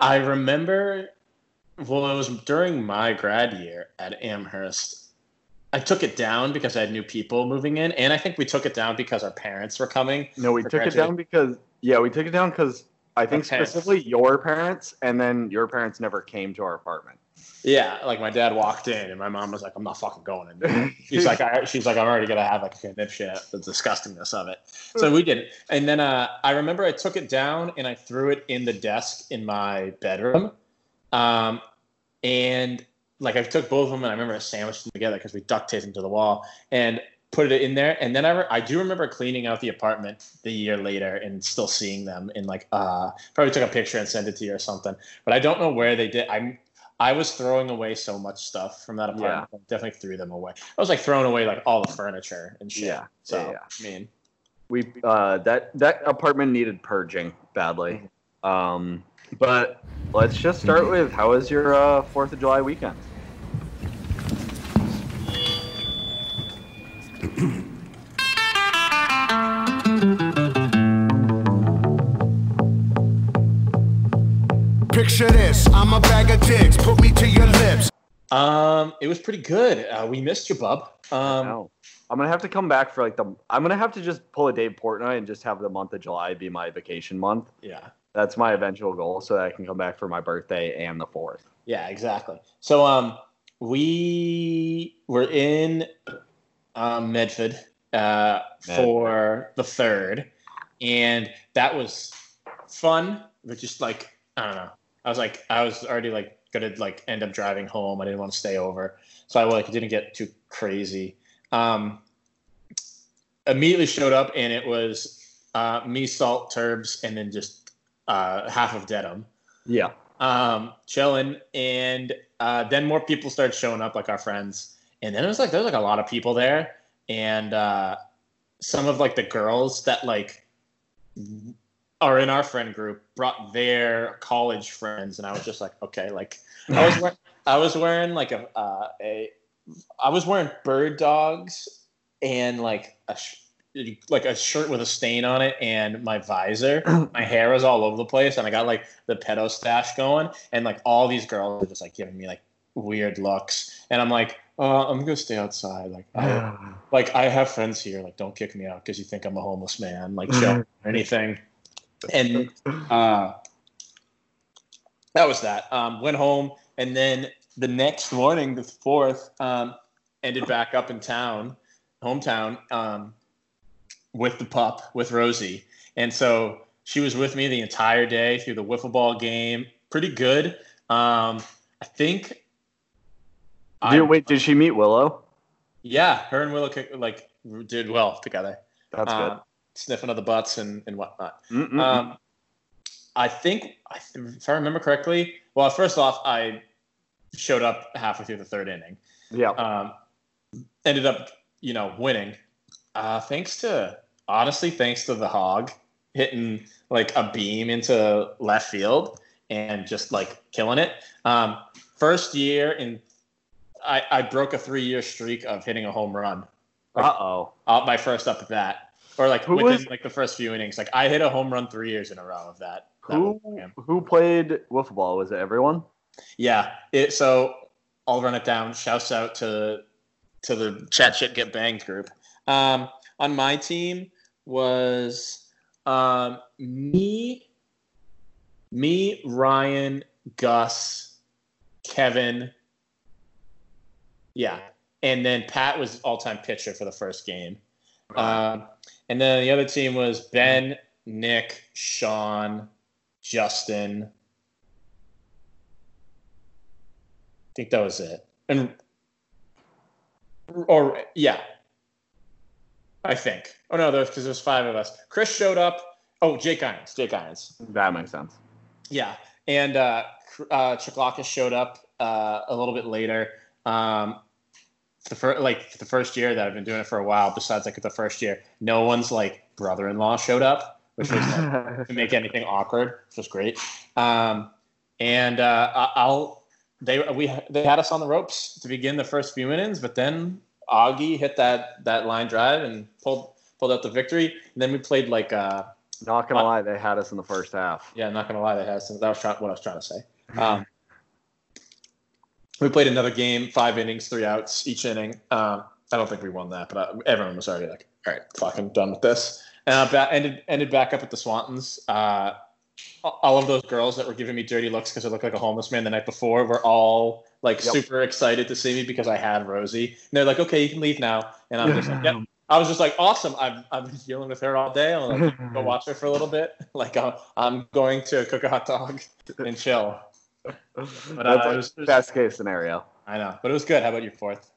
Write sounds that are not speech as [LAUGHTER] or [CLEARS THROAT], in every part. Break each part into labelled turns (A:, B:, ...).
A: I remember, well, it was during my grad year at Amherst. I took it down because I had new people moving in, and I think we took it down because our parents were coming.
B: No, we took it down because yeah, we took it down because I think specifically your parents, and then your parents never came to our apartment.
A: Yeah, like my dad walked in, and my mom was like, "I'm not fucking going in." there." She's like, I, "She's like, I'm already gonna have like a conniption at the disgustingness of it." So we did, and then uh, I remember I took it down and I threw it in the desk in my bedroom, um, and like I took both of them and I remember I sandwiched them together because we duct taped them to the wall and put it in there. And then I, re- I do remember cleaning out the apartment the year later and still seeing them in like uh probably took a picture and sent it to you or something. But I don't know where they did. I'm I was throwing away so much stuff from that apartment. I definitely threw them away. I was like throwing away like all the furniture and shit.
B: Yeah,
A: So
B: yeah, yeah.
A: I mean,
B: we uh, that that apartment needed purging badly. Um, but let's just start with how was your uh, Fourth of July weekend?
C: This, I'm a bag of dicks, put me to your lips.
A: um, it was pretty good. Uh, we missed you, bub. Um,
B: no. I'm gonna have to come back for like the. I'm gonna have to just pull a Dave Portnoy and just have the month of July be my vacation month.
A: yeah.
B: That's my eventual goal, so that I can come back for my birthday and the fourth.
A: Yeah, exactly. So um, we were in um, Medford uh, for the third, and that was fun. But just like I don't know, I was like I was already like gonna like end up driving home. I didn't want to stay over, so I like didn't get too crazy. Um, immediately showed up, and it was uh, me, salt, turbs, and then just uh, half of Dedham
B: Yeah.
A: um, chilling, and uh, then more people started showing up, like our friends, and then it was like there was like a lot of people there, and uh, some of like the girls that like are in our friend group brought their college friends, and I was just like, okay, like I was wearing, I was wearing like a uh, a I was wearing bird dogs and like a like a shirt with a stain on it and my visor. [CLEARS THROAT] My hair was all over the place and I got like the pedo stash going and like all these girls were just like giving me like weird looks. And I'm like uh, I'm gonna stay outside like I, like I have friends here like don't kick me out because you think I'm a homeless man like chill [LAUGHS] or anything and uh, that was that. Um, went home and then the next morning the fourth um, ended back up in town hometown um, with the pup with Rosie. And so she was with me the entire day through the wiffle ball game. Pretty good. Um, I think
B: Did, wait, did she meet Willow?
A: yeah her and Willow like did well together.
B: That's
A: uh, sniffing of the butts and, and whatnot um, I think, if I remember correctly, well, first off, I showed up halfway through the third inning.
B: yeah.
A: Um, ended up, you know, winning. Uh, thanks to, honestly, thanks to the hog hitting like a beam into left field and just like killing it. Um, first year in, I, I broke a three year streak of hitting a home run. Like,
B: Uh oh.
A: my first up at bat, or like
B: Who
A: within
B: was-
A: like the first few innings. Like I hit a home run three years in a row of that. that
B: Who
A: game.
B: who played wiffle ball? Was it everyone?
A: Yeah. It, so I'll run it down. Shouts out to to the chat shit get banged group. Um, on my team was um, me, me, Ryan, Gus, Kevin. Yeah, and then Pat was all time pitcher for the first game. Um, and then the other team was Ben, Nick, Sean, Justin. I think that was it. And or yeah, I think. Oh no, there's because there's five of us. Chris showed up. Oh, Jake Irons. Jake Irons.
B: That makes sense.
A: Yeah, and uh, uh, Chiklakis showed up uh, a little bit later. Um, the fir- like the first year that I've been doing it for a while. Besides, like the first year, no one's like brother-in-law showed up, which was [LAUGHS] like, to make anything awkward, which was great. Um, and uh, I- I'll they we they had us on the ropes to begin the first few innings, but then Augie hit that that line drive and pulled pulled out the victory. And then we played like uh,
B: Not gonna
A: Uh,
B: lie, they had us in the first half.
A: Yeah, not gonna lie, that has some, that was try, what I was trying to say. Um, we played another game, five innings, three outs each inning. Um, I don't think we won that, but uh everyone was already like, "All right, fucking done with this." And uh, ba- ended ended back up at the Swantons. Uh, all of those girls that were giving me dirty looks because I looked like a homeless man the night before were all like
B: Yep.
A: super excited to see me because I had Rosie. And they're like, "Okay, you can leave now." And I'm just like, "Yep." [LAUGHS] I was just like, "Awesome! I've I've been dealing with her all day. I'll like, go watch her for a little bit. [LAUGHS] Like uh, I'm going to cook a hot dog and chill.
B: That's
A: uh,
B: like
A: was-
B: best case scenario.
A: I know, but it was good. How about your fourth?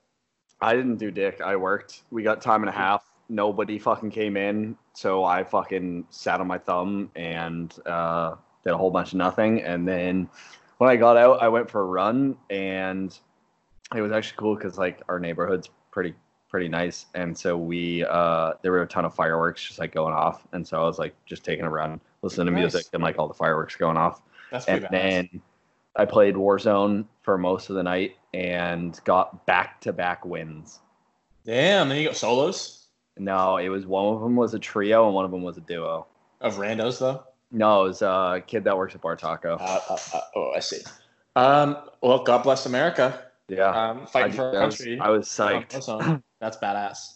B: I didn't do dick. I worked. We got time and a half. Nobody fucking came in, so I fucking sat on my thumb and uh, did a whole bunch of nothing. And then when I got out, I went for a run, and it was actually cool because like our neighborhood's pretty pretty nice, and so we uh, there were a ton of fireworks just like going off, and so I was like just taking a run, listening to music, and like all the fireworks going off
A: That's
B: and
A: pretty bad.
B: I played Warzone for most of the night and got back to back wins.
A: Damn, then you got solos
B: No, it was one of them was a trio and one of them was a duo.
A: of randos though.
B: No, it was a kid that works at Bar Taco.
A: Uh, uh, uh, oh, I see. Um, well, God bless America.
B: yeah,
A: Um, fighting
B: I,
A: for our
B: was,
A: country.
B: I was psyched. [LAUGHS]
A: That's badass.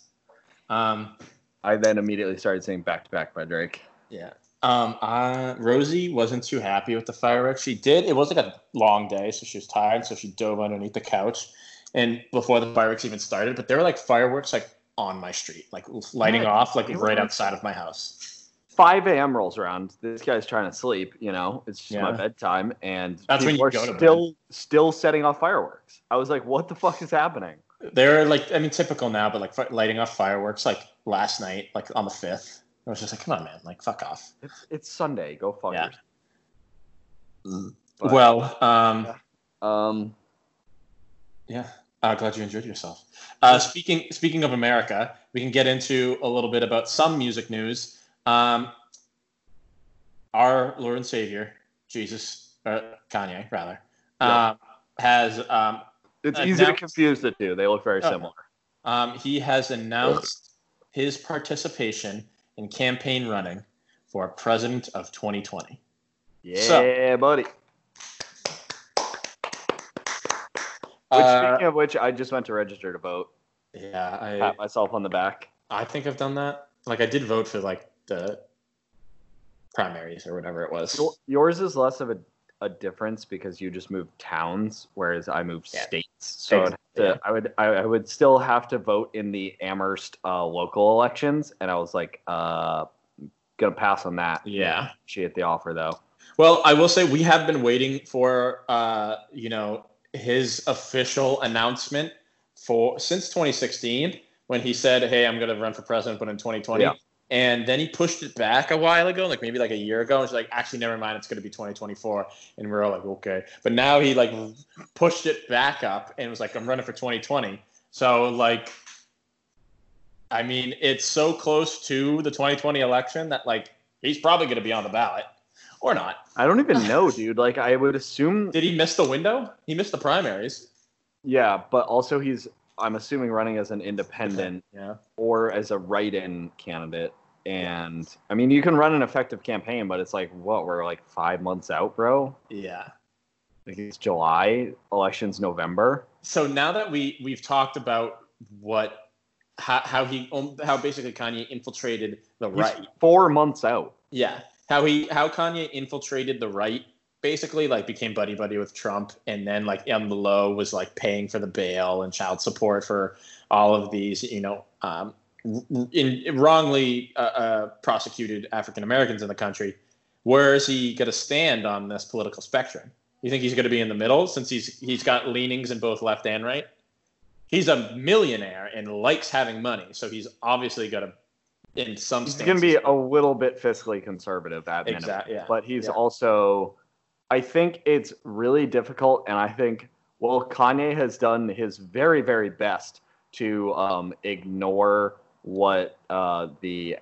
A: Um,
B: I then immediately started saying back to back by Drake.
A: yeah. Um, uh, Rosie wasn't too happy with the fireworks. She did. It was like a long day, so she was tired. So she dove underneath the couch, and before the fireworks even started, but there were like fireworks like on my street, like lighting
B: Yeah,
A: off, like right outside of my house.
B: 5 a.m. rolls around. This guy's trying to sleep. You know, it's just my bedtime, and
A: That's when you
B: are
A: go to
B: still still setting off fireworks. I was like, what the fuck is happening?
A: They're like, I mean, typical now, but like lighting off fireworks like last night, like on the fifth. I was just like, come on, man, like fuck off.
B: It's it's Sunday. Go fuck
A: Yeah.
B: yourself. But-
A: well, um,
B: Um,
A: yeah, uh, glad you enjoyed yourself. Uh, speaking speaking of America, we can get into a little bit about some music news. Um, our Lord and Savior, Jesus, or Kanye, rather,
B: Yeah.
A: um, has um,
B: it's
A: Uh,
B: easy to confuse the two. They look very
A: Oh.
B: similar.
A: Um, he has announced his participation in campaign running for president of 2020.
B: Yeah,
A: So-
B: buddy. Which,
A: Uh,
B: speaking of which, I just went to register to vote.
A: yeah, I,
B: Pat myself on the back.
A: I think I've done that. Like I did vote for like the primaries or whatever it was.
B: Yours is less of a, a difference because you just moved towns, whereas I moved
A: Yeah.
B: states. So I'd to- I would I, I would still have to vote in the Amherst uh, local elections, and I was like, uh, gonna pass on that.
A: Yeah.
B: she Appreciate the offer though.
A: Well, I will say we have been waiting for uh, you know his official announcement for since 2016 when he said, "Hey, I'm to run for president, but in 2020."
B: Yeah.
A: And then he pushed it back a while ago, like maybe like a year ago. And he's like, "Actually, never mind. It's going to be 2024." And we're all like, "Okay." But now he like pushed it back up and was like, "I'm running for 2020." So like, I mean, it's so close to the 2020 election that like he's probably going to be on the ballot or not.
B: I don't even know, [LAUGHS] dude. Like I would assume
A: Did he miss the window? He missed the primaries.
B: Yeah, but also he's I'm assuming running as an independent
A: Yeah.
B: or as a write-in candidate. And I mean, you can run an effective campaign, but it's like what we're like five months out, bro.
A: Yeah.
B: Like it's July, elections November.
A: So now that we we've talked about what how, how he um, how basically Kanye infiltrated the
B: He's
A: right.
B: four months out.
A: Yeah. How he how Kanye infiltrated the right basically like became buddy buddy with Trump and then like on the low was like paying for the bail and child support for all of these you know um, in, wrongly uh, uh, prosecuted African Americans in the country. Where is he going to stand on this political spectrum? You think he's going to be in the middle since he's he's got leanings in both left and right? He's a millionaire and likes having money, so he's obviously going to in some
B: He's going to be a little bit fiscally conservative at minimum.
A: Yeah.
B: But he's
A: Yeah.
B: also, I think it's really difficult. And I think, well, Kanye has done his very, very best to um, ignore what uh, the,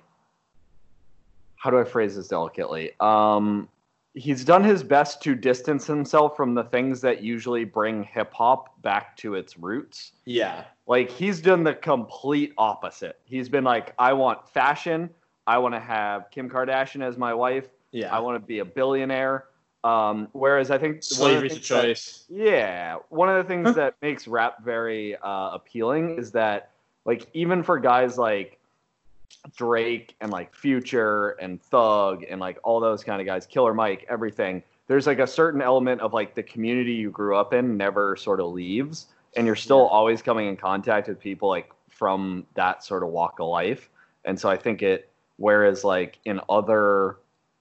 B: how do I phrase this delicately? Um, he's done his best to distance himself from the things that usually bring hip hop back to its roots.
A: yeah.
B: Like he's done the complete opposite. He's been like, I want fashion, I want to have Kim Kardashian as my wife.
A: Yeah.
B: I want to be a billionaire. Um, whereas I think one of the
A: Slavery's a
B: things that-
A: choice.
B: yeah, one of the things that makes rap very uh, appealing is that, like, even for guys like Drake and like Future and Thug and like all those kind of guys, Killer Mike, everything, there's like a certain element of like the community you grew up in never sort of leaves, and you're still
A: Yeah.
B: always coming in contact with people like from that sort of walk of life. And so I think it, whereas like in other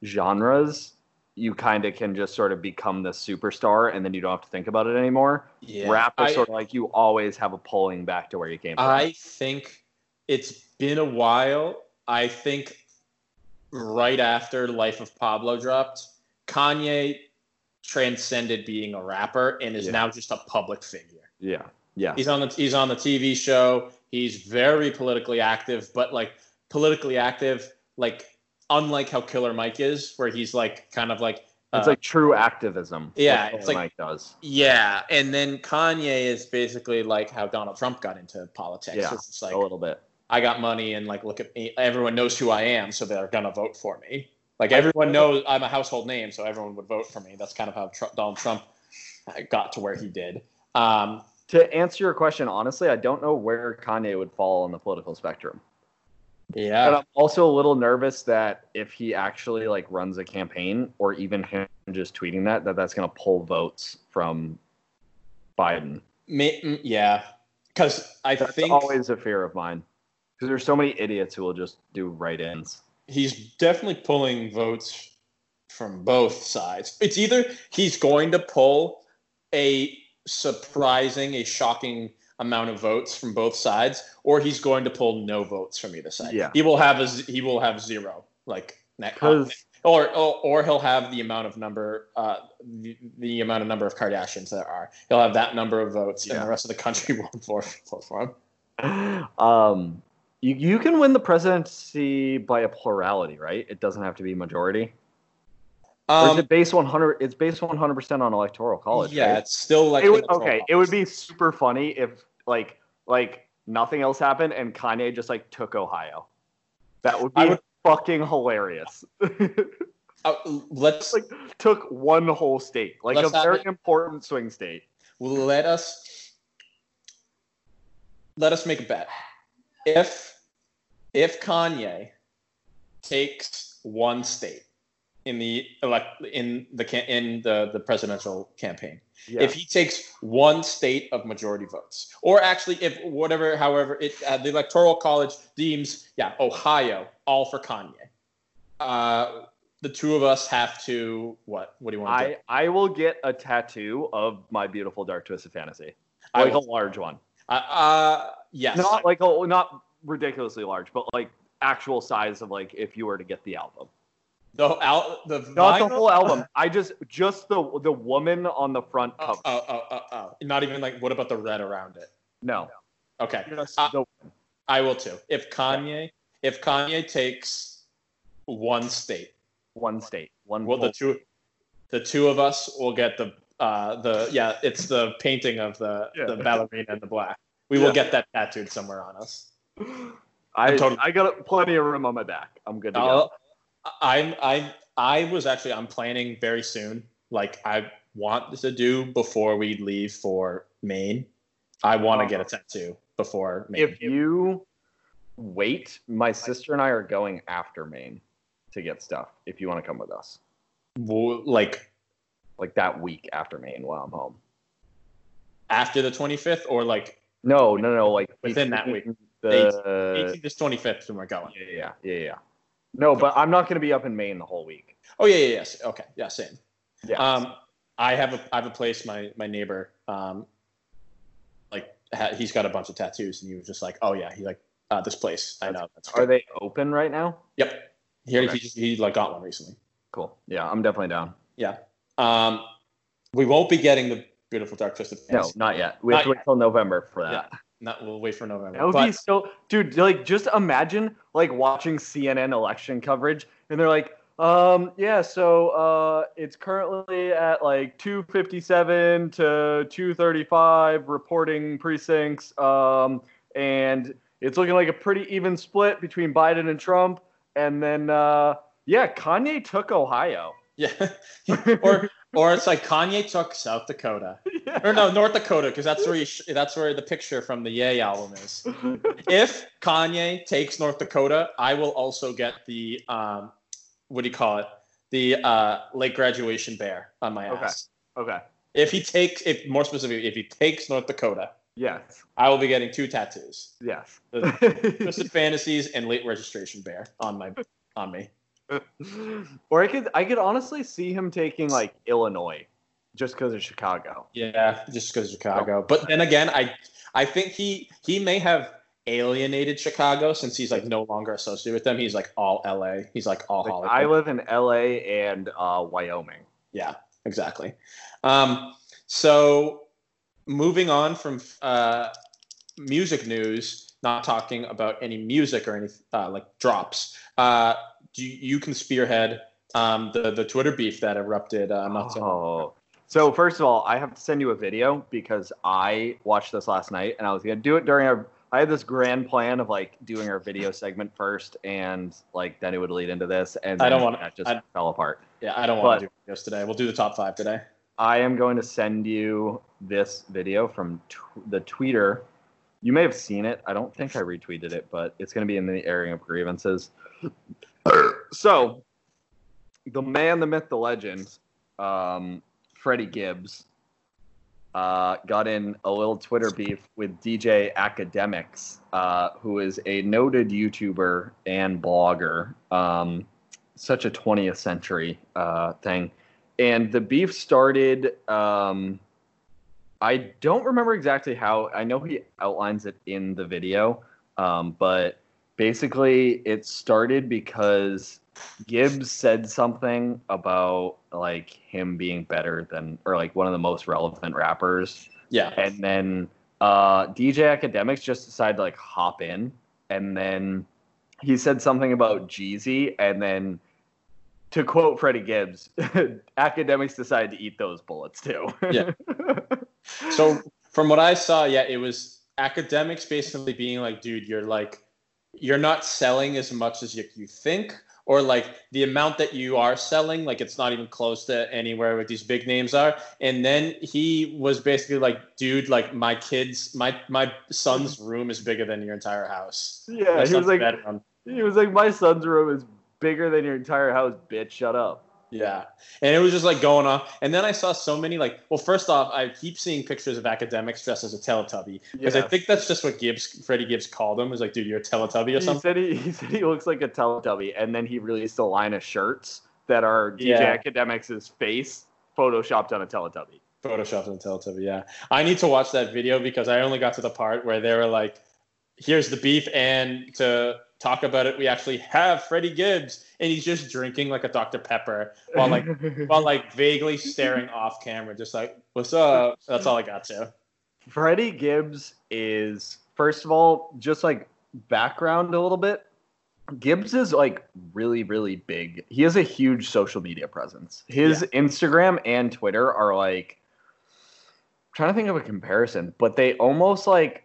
B: genres, you kind of can just sort of become the superstar and then you don't have to think about it anymore.
A: Yeah.
B: Rap is
A: I-
B: sort of like you always have a pulling back to where you came from.
A: I think it's been a while. I think right after Life of Pablo dropped, Kanye transcended being a rapper and is
B: Yeah.
A: now just a public figure.
B: yeah, yeah,
A: He's on the he's on the TV show. He's very politically active, but like politically active, like unlike how Killer Mike is, where he's like kind of like
B: it's
A: uh,
B: like true activism.
A: yeah, it's like-
B: Mike does.
A: yeah, and then Kanye is basically like how Donald Trump got into politics.
B: Yeah,
A: it's like
B: a little bit.
A: I got money and like look at me. Everyone knows who I am, so they're gonna vote for me. Like everyone knows I'm a household name, so everyone would vote for me. That's kind of how Tr- Donald Trump got to where he did. Um,
B: To answer your question honestly, I don't know where Kanye would fall on the political spectrum. And I'm also a little nervous that if he actually like runs a campaign or even him just tweeting that, that that's going to pull votes from Biden.
A: May- mm, yeah, because I
B: That's
A: think
B: always a fear of mine. Because there's so many idiots who will just do write-ins.
A: he's definitely pulling votes from both sides. It's either he's going to pull a surprising, a shocking amount of votes from both sides, or he's going to pull no votes from either side.
B: Yeah.
A: he will have a he will have zero like.
B: Because
A: Or, or or he'll have the amount of number uh the, the amount of number of Kardashians there are. He'll have that number of votes, and the rest of the country [LAUGHS] won't vote for him.
B: um, you, you can win the presidency by a plurality, right? It doesn't have to be majority. or is
A: Um,
B: it based 100? It's based 100 percent on electoral college.
A: yeah,
B: right?
A: it's still like
B: it would, okay. It would be super funny if like like nothing else happened and Kanye just like took Ohio. That would be
A: would-
B: fucking hilarious. [LAUGHS]
A: Uh, let's
B: like took one whole state, like a very
A: it-
B: important swing state.
A: let us let us make a bet. If if Kanye takes one state in the elect in the in the the presidential campaign,
B: Yeah.
A: if he takes one state of majority votes, or actually if whatever, however, it uh, the electoral college deems, yeah, Ohio, all for Kanye. Uh, the two of us have to what? What do you want to do?
B: I I will get a tattoo of my beautiful dark twisted fantasy,
A: I
B: like a large one,
A: Uh, uh, yes.
B: not like a not ridiculously large, but like actual size of like if you were to get the album.
A: The al- the
B: Not the whole album. I just just the the woman on the front
A: Oh,
B: cover.
A: oh, oh, oh, oh. Not even like what about the red around it?
B: no,
A: Okay,
B: just
A: Uh,
B: the
A: I will too. If Kanye, if Kanye takes one state,
B: one state, one.
A: well, the
B: full-
A: two, the two of us will get the uh the yeah, it's the painting of the
B: Yeah.
A: the ballerina in the black. We
B: Yeah.
A: will get that tattooed somewhere on us.
B: I
A: totally-
B: I got plenty of room on my back. I'm good to go.
A: I'm I I was actually I'm planning very soon. Like I want to do before we leave for Maine. I want to get a uh-huh. tattoo before Maine.
B: If you wait, my sister and I are going after Maine to get stuff. If you want to come with us,
A: like
B: like that week after Maine while I'm home.
A: after the 25th or like
B: No, no, no. Like
A: Within that week.
B: The
A: 18th to 25th when we're going.
B: yeah, yeah, yeah, yeah. No, but I'm not going to be up in Maine the whole week.
A: Oh yeah, yeah, yes. Okay, yeah, same.
B: Yeah.
A: Um, I have a I have a place. My my neighbor, um, like ha- he's got a bunch of tattoos, and he was just like, oh yeah, he like uh, this place. I know. That's
B: Are they open right now?
A: Yep. He,
B: Okay.
A: he he like got one recently.
B: Cool. Yeah, I'm definitely down.
A: Yeah. Um, we won't be getting the beautiful dark twisted
B: No, not yet. We have
A: Not
B: to wait till November for that.
A: Not we'll wait for November.
B: That would
A: but
B: be so, dude. Like, just imagine like watching CNN election coverage, and they're like, um, yeah, so uh, it's currently at like 257 to 235 reporting precincts, um, and it's looking like a pretty even split between Biden and Trump. and then uh, yeah, Kanye took Ohio.
A: Yeah. [LAUGHS] or or it's like Kanye took South Dakota.
B: Yeah.
A: Or no, North Dakota, because that's where sh- that's where the picture from the Ye album is. If Kanye takes North Dakota, I will also get the um, what do you call it? The uh, late graduation bear on my
B: Okay.
A: ass.
B: okay.
A: If he takes, if more specifically, if he takes North Dakota,
B: Yes.
A: I will be getting two tattoos:
B: Yes. [LAUGHS]
A: Twisted Fantasies and late registration bear on my on me. [LAUGHS]
B: or I could I could honestly see him taking like Illinois, just because of Chicago.
A: Yeah, just because of Chicago. But then again, I I think he he may have alienated Chicago since he's like no longer associated with them. He's like all LA. He's like all
B: Like,
A: Hollywood.
B: I live in L.A. and uh, Wyoming.
A: Yeah, exactly. Um, so moving on from uh, music news, not talking about any music or any uh, like drops. Uh, do you, you can spearhead um, the the Twitter beef that erupted uh, not so.
B: Oh. So first of all, I have to send you a video because I watched this last night and I was gonna do it during our. I had this grand plan of like doing our video segment first, and like then it would lead into this, and
A: I don't wanna-
B: that just
A: I-
B: fell apart.
A: Yeah, I don't want to do videos today. We'll do the top five today.
B: I am going to send you this video from the tweeter. You may have seen it. I don't think I retweeted it, but it's going to be in the airing of grievances. so, the man, the myth, the legend, um, Freddie Gibbs, uh, got in a little Twitter beef with DJ Akademiks, uh, who is a noted YouTuber and blogger. Um, such a 20th century uh, thing and the beef started um i don't remember exactly how i know he outlines it in the video um but basically it started because gibbs said something about like him being better than or like one of the most relevant rappers.
A: Yeah.
B: and then uh dj Akademiks just decided to like hop in. And then he said something about jeezy. And then to quote freddie gibbs [LAUGHS] Akademiks decided to eat those bullets too
A: Yeah. [LAUGHS] So from what I saw, yeah, it was Akademiks basically being like, dude, you're like, you're not selling as much as you, you think, or like the amount that you are selling, like it's not even close to anywhere what these big names are. And then he was basically like, dude, like my kids, my my son's room is bigger than your entire house.
B: yeah
A: My
B: he was like he was like my son's room is bigger than your entire house bitch shut up
A: Yeah. And it was just like going on. And then I saw so many like well, first off, I keep seeing pictures of Akademiks dressed as a Teletubby. Because I think that's just what Gibbs Freddie Gibbs called him. Was like, dude, you're a Teletubby or
B: he
A: something.
B: said he, [LAUGHS] he said he looks like a Teletubby, and then he released a line of shirts that are DJ
A: Yeah.
B: Akademiks' face photoshopped on a Teletubby.
A: Photoshopped on a Teletubby, yeah. I need to watch that video because I only got to the part where they were like, here's the beef, and to talk about it, we actually have Freddie Gibbs, and he's just drinking like a Dr. Pepper while like [LAUGHS] while like vaguely staring off camera, just like, what's up? That's all I got to.
B: Freddie Gibbs is first of all just like background a little bit. Gibbs is like really really big. He has a huge social media presence. His Instagram and Twitter are like trying to think of a comparison, but they almost like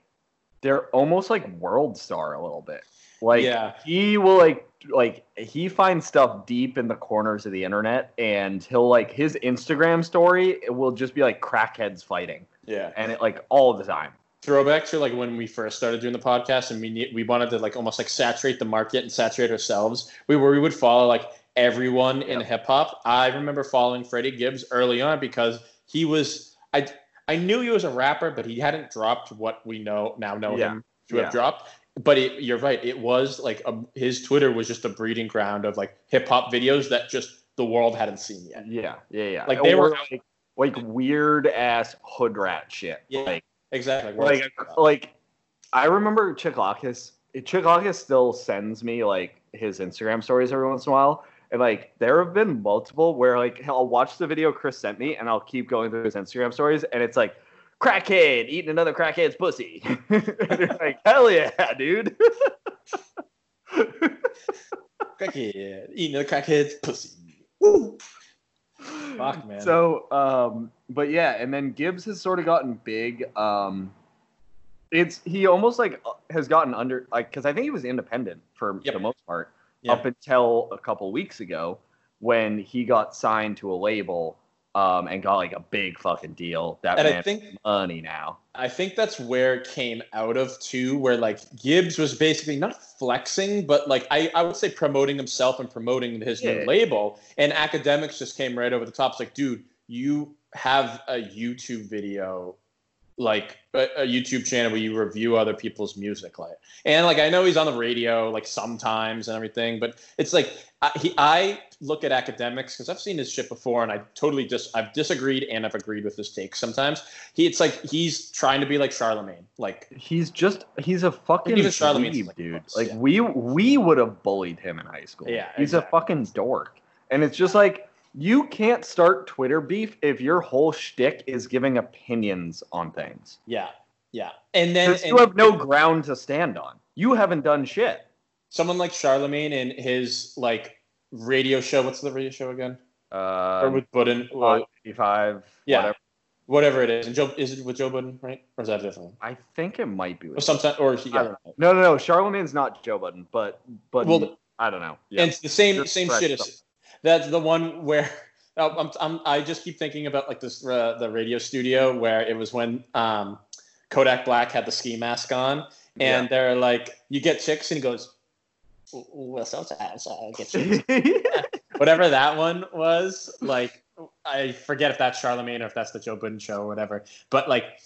B: they're almost like world star a little bit. Like
A: yeah.
B: he will like like he finds stuff deep in the corners of the internet and he'll like his Instagram story it will just be like crackheads fighting
A: Yeah.
B: and it like all the time.
A: throwback to like when we first started doing the podcast and we we wanted to like almost like saturate the market and saturate ourselves. We were we would follow like everyone in hip hop. I remember following Freddie Gibbs early on because he was I I knew he was a rapper, but he hadn't dropped what we know now know
B: Yeah.
A: him to
B: Yeah.
A: have dropped. But it, you're right. It was like a, his Twitter was just a breeding ground of like hip hop videos that just the world hadn't seen yet.
B: Yeah, yeah, yeah.
A: Like, they
B: Or,
A: were-
B: like, like weird ass hood rat shit.
A: Yeah.
B: Like
A: Exactly.
B: like like I remember Chicklakis. Chicklakis still sends me like his Instagram stories every once in a while. And like there have been multiple where like I'll watch the video Chris sent me and I'll keep going through his Instagram stories and it's like crackhead eating another crackhead's pussy. [LAUGHS] like, hell yeah, dude.
A: crackhead eating the crackhead's pussy. Woo. Fuck, man.
B: So, um, but yeah, and then Gibbs has sort of gotten big. Um, it's he almost like has gotten under like because I think he was independent for
A: Yep.
B: the most part,
A: Yeah.
B: up until a couple weeks ago when he got signed to a label um, and got like a big fucking deal. That
A: And I think
B: money now.
A: I think that's where it came out of too, where like Gibbs was basically not flexing, but like I, I would say promoting himself and promoting his
B: Yeah.
A: new label. And Akademiks just came right over the top. It's like, dude, you have a YouTube video, like a, a YouTube channel where you review other people's music, like, and like I know he's on the radio like sometimes and everything, but it's like I, he I look at Akademiks because I've seen his shit before, and I totally just I've disagreed and I've agreed with his takes sometimes. He it's like he's trying to be like Charlemagne, like
B: He's just he's a fucking
A: even Charlemagne's like
B: dude. like
A: yeah.
B: we we would have bullied him in high school.
A: Yeah,
B: he's
A: exactly.
B: a fucking dork, and it's just like you can't start Twitter beef if your whole shtick is giving opinions on things.
A: yeah, yeah. And then and
B: you have no ground to stand on. You haven't done shit.
A: someone like Charlemagne and his like radio show. What's the radio show again? or
B: Uh,
A: with Budden, well,
B: 85,
A: yeah,
B: whatever.
A: whatever it is. And Joe is it with Joe Budden, right? Or is that a different one?
B: I think it might be.
A: Or
B: With
A: sometimes, or he,
B: I
A: yeah.
B: No, no, no. Charlemagne's not Joe Budden, but but
A: Well,
B: I don't know. Yeah.
A: And it's the same
B: Just
A: same shit as that's the one where [LAUGHS] oh, I'm, I'm I just keep thinking about like this uh, the radio studio where it was when um, Kodak Black had the ski mask on. And they're like you get chicks and he goes well sometimes I get chicks. [LAUGHS] Whatever that one was like I forget if that's Charlemagne or if that's the Joe Budden show or whatever. But like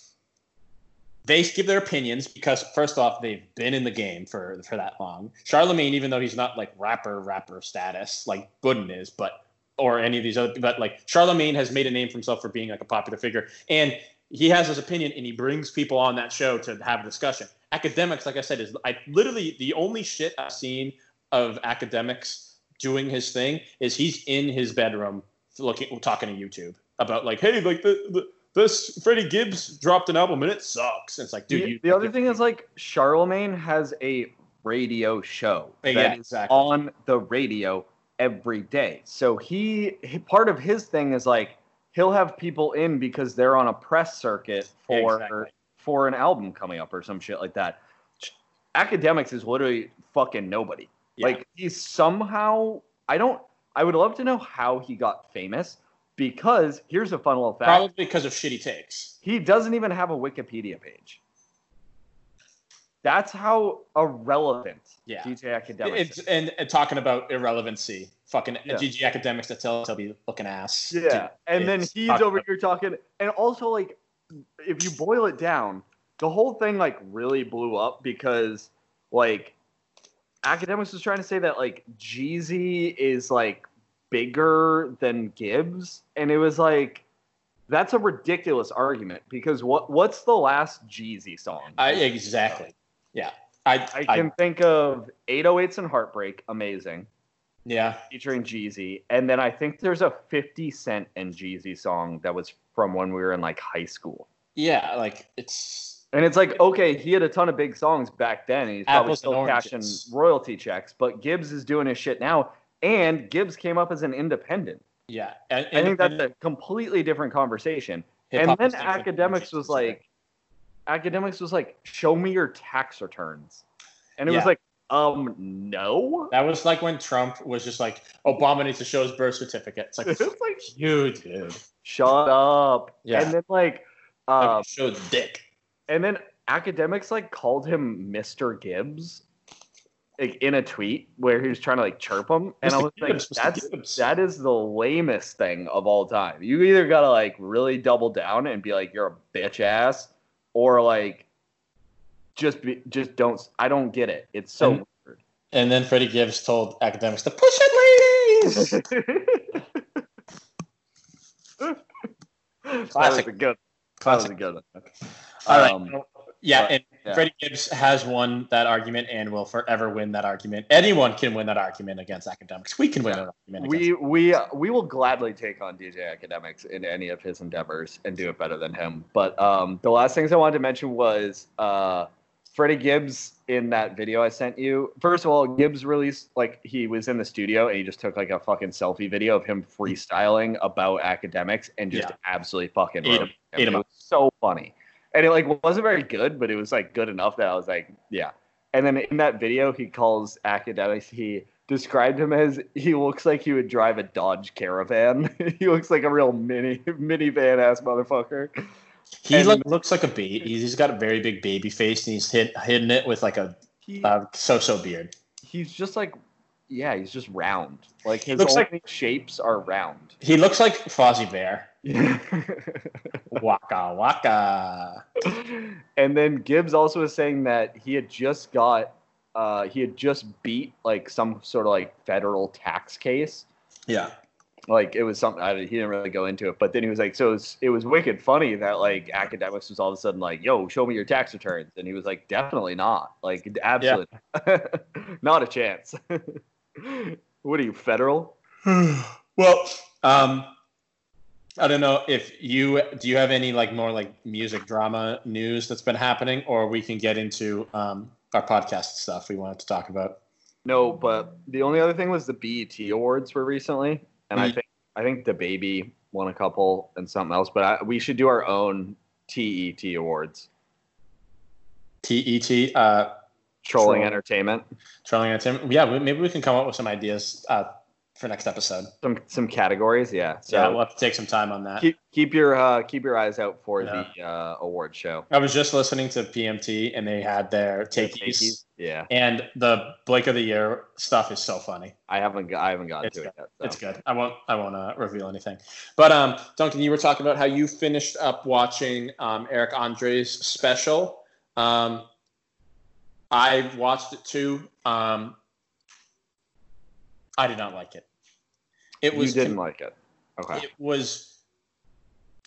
A: they give their opinions because first off they've been in the game for for that long. Charlemagne even though he's not like rapper rapper status like Budden is but or any of these other but like Charlemagne has made a name for himself for being like a popular figure. And he has his opinion and he brings people on that show to have a discussion. Akademiks like I said is I literally the only shit I've seen of Akademiks doing his thing is he's in his bedroom looking talking to YouTube about like, hey, like the, the this Freddie Gibbs dropped an album and it sucks. And it's like, dude,
B: the,
A: you,
B: the other thing is like Charlemagne has a radio show
A: Yeah,
B: that
A: exactly.
B: on the radio every day. So he, he part of his thing is like he'll have people in because they're on a press circuit for
A: Exactly.
B: for an album coming up or some shit like that. Akademiks is literally fucking nobody.
A: Yeah.
B: Like he's somehow I don't I would love to know how he got famous because here's a fun little fact.
A: probably because of shitty takes.
B: He doesn't even have a Wikipedia page. That's how irrelevant
A: Yeah.
B: DJ Akademiks
A: and, and talking about irrelevancy, fucking
B: Yeah.
A: GG Akademiks that tell be looking ass.
B: Yeah. And then he's over here talking. And also, like, if you boil it down, the whole thing, like, really blew up because, like, Akademiks was trying to say that, like, Jeezy is, like, bigger than Gibbs. And it was like, that's a ridiculous argument because what what's the last Jeezy song?
A: I exactly. Yeah. I,
B: I
A: I,
B: can think of 808s and Heartbreak, amazing,
A: yeah.
B: featuring Jeezy. And then I think there's a 50 Cent and Jeezy song that was from when we were in like high school.
A: Yeah, like it's
B: And it's like, okay, he had a ton of big songs back then, he's probably still cashing royalty checks. But Gibbs is doing his shit now, and Gibbs came up as an independent.
A: yeah. And,
B: I think that's a completely different conversation. And then Akademiks was like, Akademiks was like, show me your tax returns, and it was like, um, no.
A: That was like when Trump was just like, Obama needs to show his birth certificate. It's like, [LAUGHS]
B: It's like,
A: you dude.
B: shut up.
A: Yeah.
B: And then like,
A: Like,
B: uh,
A: show dick.
B: and then academics like called him Mr. Gibbs, like in a tweet where he was trying to like chirp him, and I
A: Mr.
B: was
A: Gibbs,
B: like, that's
A: Gibbs.
B: that is the lamest thing of all time. You either gotta like really double down and be like you're a bitch ass, or like just be just don't. I don't get it. It's so
A: And- And then Freddie Gibbs told Akademiks to push it, ladies. [LAUGHS]
B: weird. That
A: Classic.
B: was a good. That was
A: Classic.
B: a good. one.
A: All right.
B: Um,
A: Yeah,
B: but-
A: and
B: yeah.
A: Freddie Gibbs has won that argument and will forever win that argument. Anyone can win that argument against Akademiks. We can win that argument. Against
B: we we we will gladly take on DJ Akademiks in any of his endeavors and do it better than him. But um, the last things I wanted to mention was uh, Freddie Gibbs in that video I sent you. First of all, Gibbs released like he was in the studio and he just took like a fucking selfie video of him freestyling about Akademiks and just
A: Yeah.
B: absolutely fucking
A: Ate him. Ate him
B: It was so funny. And it like wasn't very good, but it was like good enough that I was like, yeah. And then in that video, he calls Akademiks. He described him as he looks like he would drive a Dodge Caravan. [LAUGHS] he looks like a real mini minivan ass motherfucker.
A: He
B: And-
A: look, looks like a baby. He's got a very big baby face, and he's hid, hidden it with like a
B: He,
A: uh, so-so beard.
B: he's just like, yeah, he's just round. Like his
A: Looks like-
B: shapes are round.
A: He looks like Fozzie Bear. [LAUGHS] Waka waka.
B: and then Gibbs also was saying that he had just got, uh, he had just beat like some sort of like federal tax case.
A: Yeah.
B: Like it was something I, he didn't really go into it, but then he was like, so it was, it was wicked funny that like Akademiks was all of a sudden like, yo, show me your tax returns, and he was like, definitely not, like absolutely, [LAUGHS] not a chance. [LAUGHS] what are you federal? [SIGHS]
A: well, um, I don't know if you do. You have any like more like music drama news that's been happening, or we can get into um, our podcast stuff we wanted to talk about.
B: No, but the only other thing was the BET awards were recently, and I
A: Mm.
B: think I think DaBaby won a couple and something else. But I, we should do our own TET awards,
A: TET, uh,
B: trolling
A: Troll.
B: entertainment.
A: trolling entertainment. Yeah, we, maybe we can come up with some ideas uh, for next episode.
B: Some some categories, yeah. So
A: yeah, we'll have to take some time on that.
B: keep keep your uh, keep your eyes out for
A: Yeah.
B: the uh, award show.
A: I was just listening to PMT, and they had their Takies,
B: Yeah,
A: and the Blake of the Year stuff is so funny.
B: I haven't I haven't gotten
A: It's
B: to it yet. so.
A: It's good. I won't. I won't uh, reveal anything. But um, Duncan, you were talking about how you finished up watching um, Eric Andre's special. Um, I watched it too. Um, I did not like it. It was
B: you didn't like it. Okay.
A: it was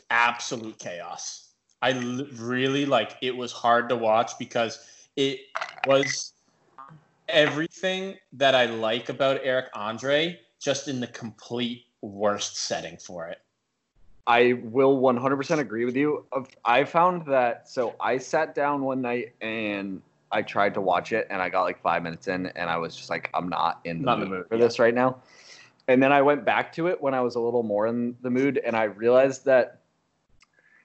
A: absolute chaos. I l- really like it was hard to watch because it was everything that I like about Eric Andre just in the complete worst setting for it.
B: I will 100% agree with you. Of- I found that so I sat down one night and I tried to watch it and I got like 5 minutes in and I was just like I'm not in the,
A: Not
B: mood,
A: the mood,
B: for
A: yeah.
B: this right now. And then I went back to it when I was a little more in the mood and I realized that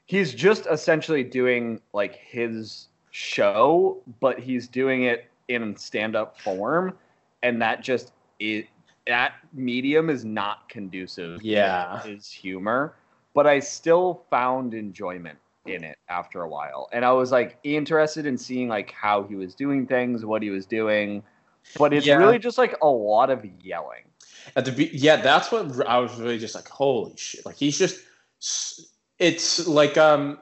B: he's just essentially doing like his show but he's doing it in stand-up form and that just it that medium is not conducive
A: Yeah.
B: to his humor but I still found enjoyment in it after a while. And I was like interested in seeing like how he was doing things, what he was doing. But it's
A: Yeah.
B: really just like a lot of yelling.
A: At the be- yeah, that's what I was really just like, holy shit! Like he's just, it's like um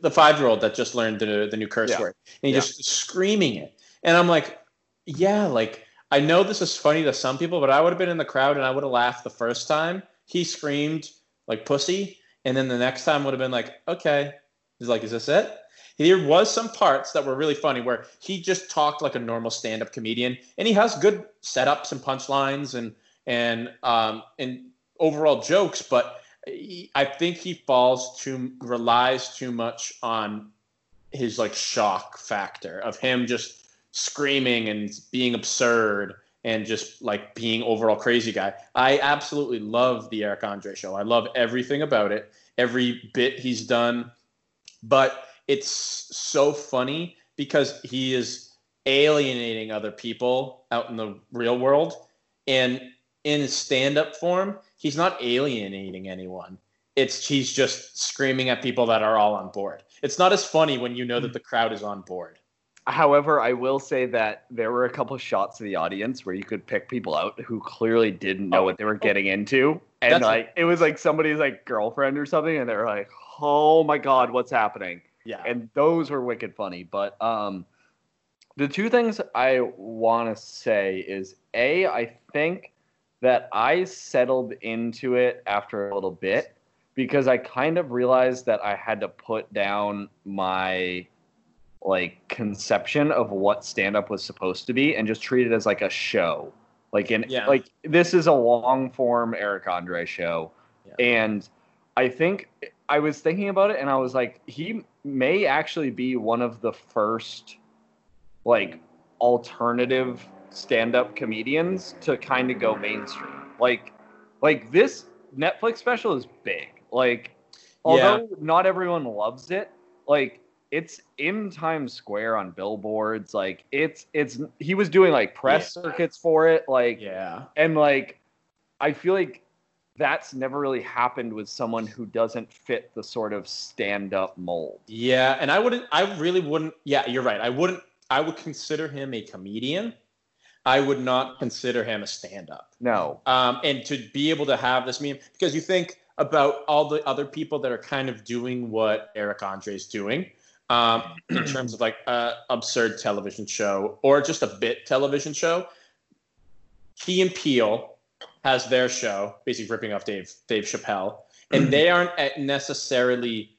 A: the five year old that just learned the the new curse
B: Yeah.
A: word, and he
B: Yeah.
A: just screaming it, and I'm like, yeah, like I know this is funny to some people, but I would have been in the crowd and I would have laughed the first time he screamed like pussy, and then the next time would have been like, okay, he's like, is this it? There was some parts that were really funny where he just talked like a normal stand-up comedian, and he has good setups and punchlines and and um, and overall jokes, but he, I think he falls too relies too much on his like shock factor of him just screaming and being absurd and just like being overall crazy guy. I absolutely love the Eric Andre show. I love everything about it, every bit he's done, but it's so funny because he is alienating other people out in the real world. And in his stand-up form he's not alienating anyone. It's he's just screaming at people that are all on board. It's not as funny when you know that hmm. the crowd is on board
B: However, I will say that there were a couple shots of the audience where you could pick people out who clearly didn't know
A: Oh.
B: what they were getting into. And like it was like somebody's like girlfriend or something, and they're like, Oh my god, what's happening?
A: yeah
B: and those were wicked funny. But um, the two things I want to say is a, I think that I settled into it after a little bit because I kind of realized that I had to put down my like conception of what stand up was supposed to be and just treat it as like a show. Like in
A: Yeah.
B: like this is a long form Eric Andre show.
A: Yeah.
B: And I think I was thinking about it and I was like, he may actually be one of the first like alternative stand-up comedians to kind of go mainstream. Like like this Netflix special is big. Like although not everyone loves it, like it's in Times Square on billboards. Like it's it's he was doing like press
A: Yeah.
B: circuits for it. Like
A: Yeah.
B: and like I feel like that's never really happened with someone who doesn't fit the sort of stand-up mold.
A: Yeah, and I wouldn't. I really wouldn't. Yeah, you're right. I wouldn't. I would consider him a comedian. I would not consider him a stand-up.
B: No.
A: Um, and to be able to have this meme because you think about all the other people that are kind of doing what Eric Andre is doing um, [CLEARS THROAT] in terms of like a absurd television show or just a bit television show. Key and Peele has their show, basically ripping off Dave Dave Chappelle, and they aren't necessarily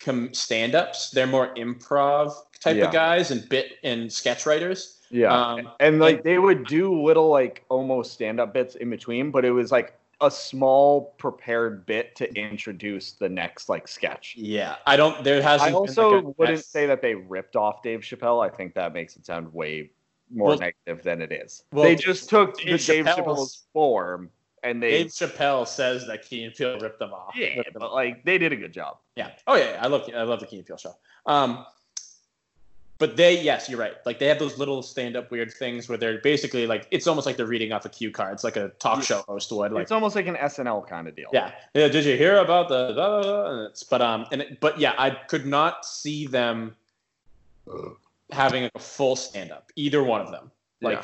A: com- stand-ups. They're more improv type
B: Yeah.
A: of guys and bit and sketch writers.
B: Yeah.
A: Um,
B: and like they would do little like almost stand-up bits in between, but it was like a small prepared bit to introduce the next like sketch.
A: Yeah, I don't. There hasn't.
B: I also
A: like,
B: wouldn't
A: Netf-
B: say that they ripped off Dave Chappelle. I think that makes it sound way more
A: Well-
B: negative than it is.
A: well,
B: they just took
A: Dave
B: the Dave
A: Chappelle's-
B: form and they
A: Dave Chappelle says that Key and Peele ripped them off.
B: yeah,
A: Ripped them
B: but
A: off.
B: like they did a good job.
A: yeah. Oh yeah, yeah, I love I love the Key and Peele show. Um, but they, yes, you're right. Like they have those little stand-up weird things where they're basically like it's almost like they're reading off a cue card. It's like a talk show host would. Like
B: it's almost like an SNL kind of deal.
A: yeah, yeah. Did you hear about the? blah, blah, blah? But um, and it, but yeah, I could not see them having a full stand-up. Either one of them. Like,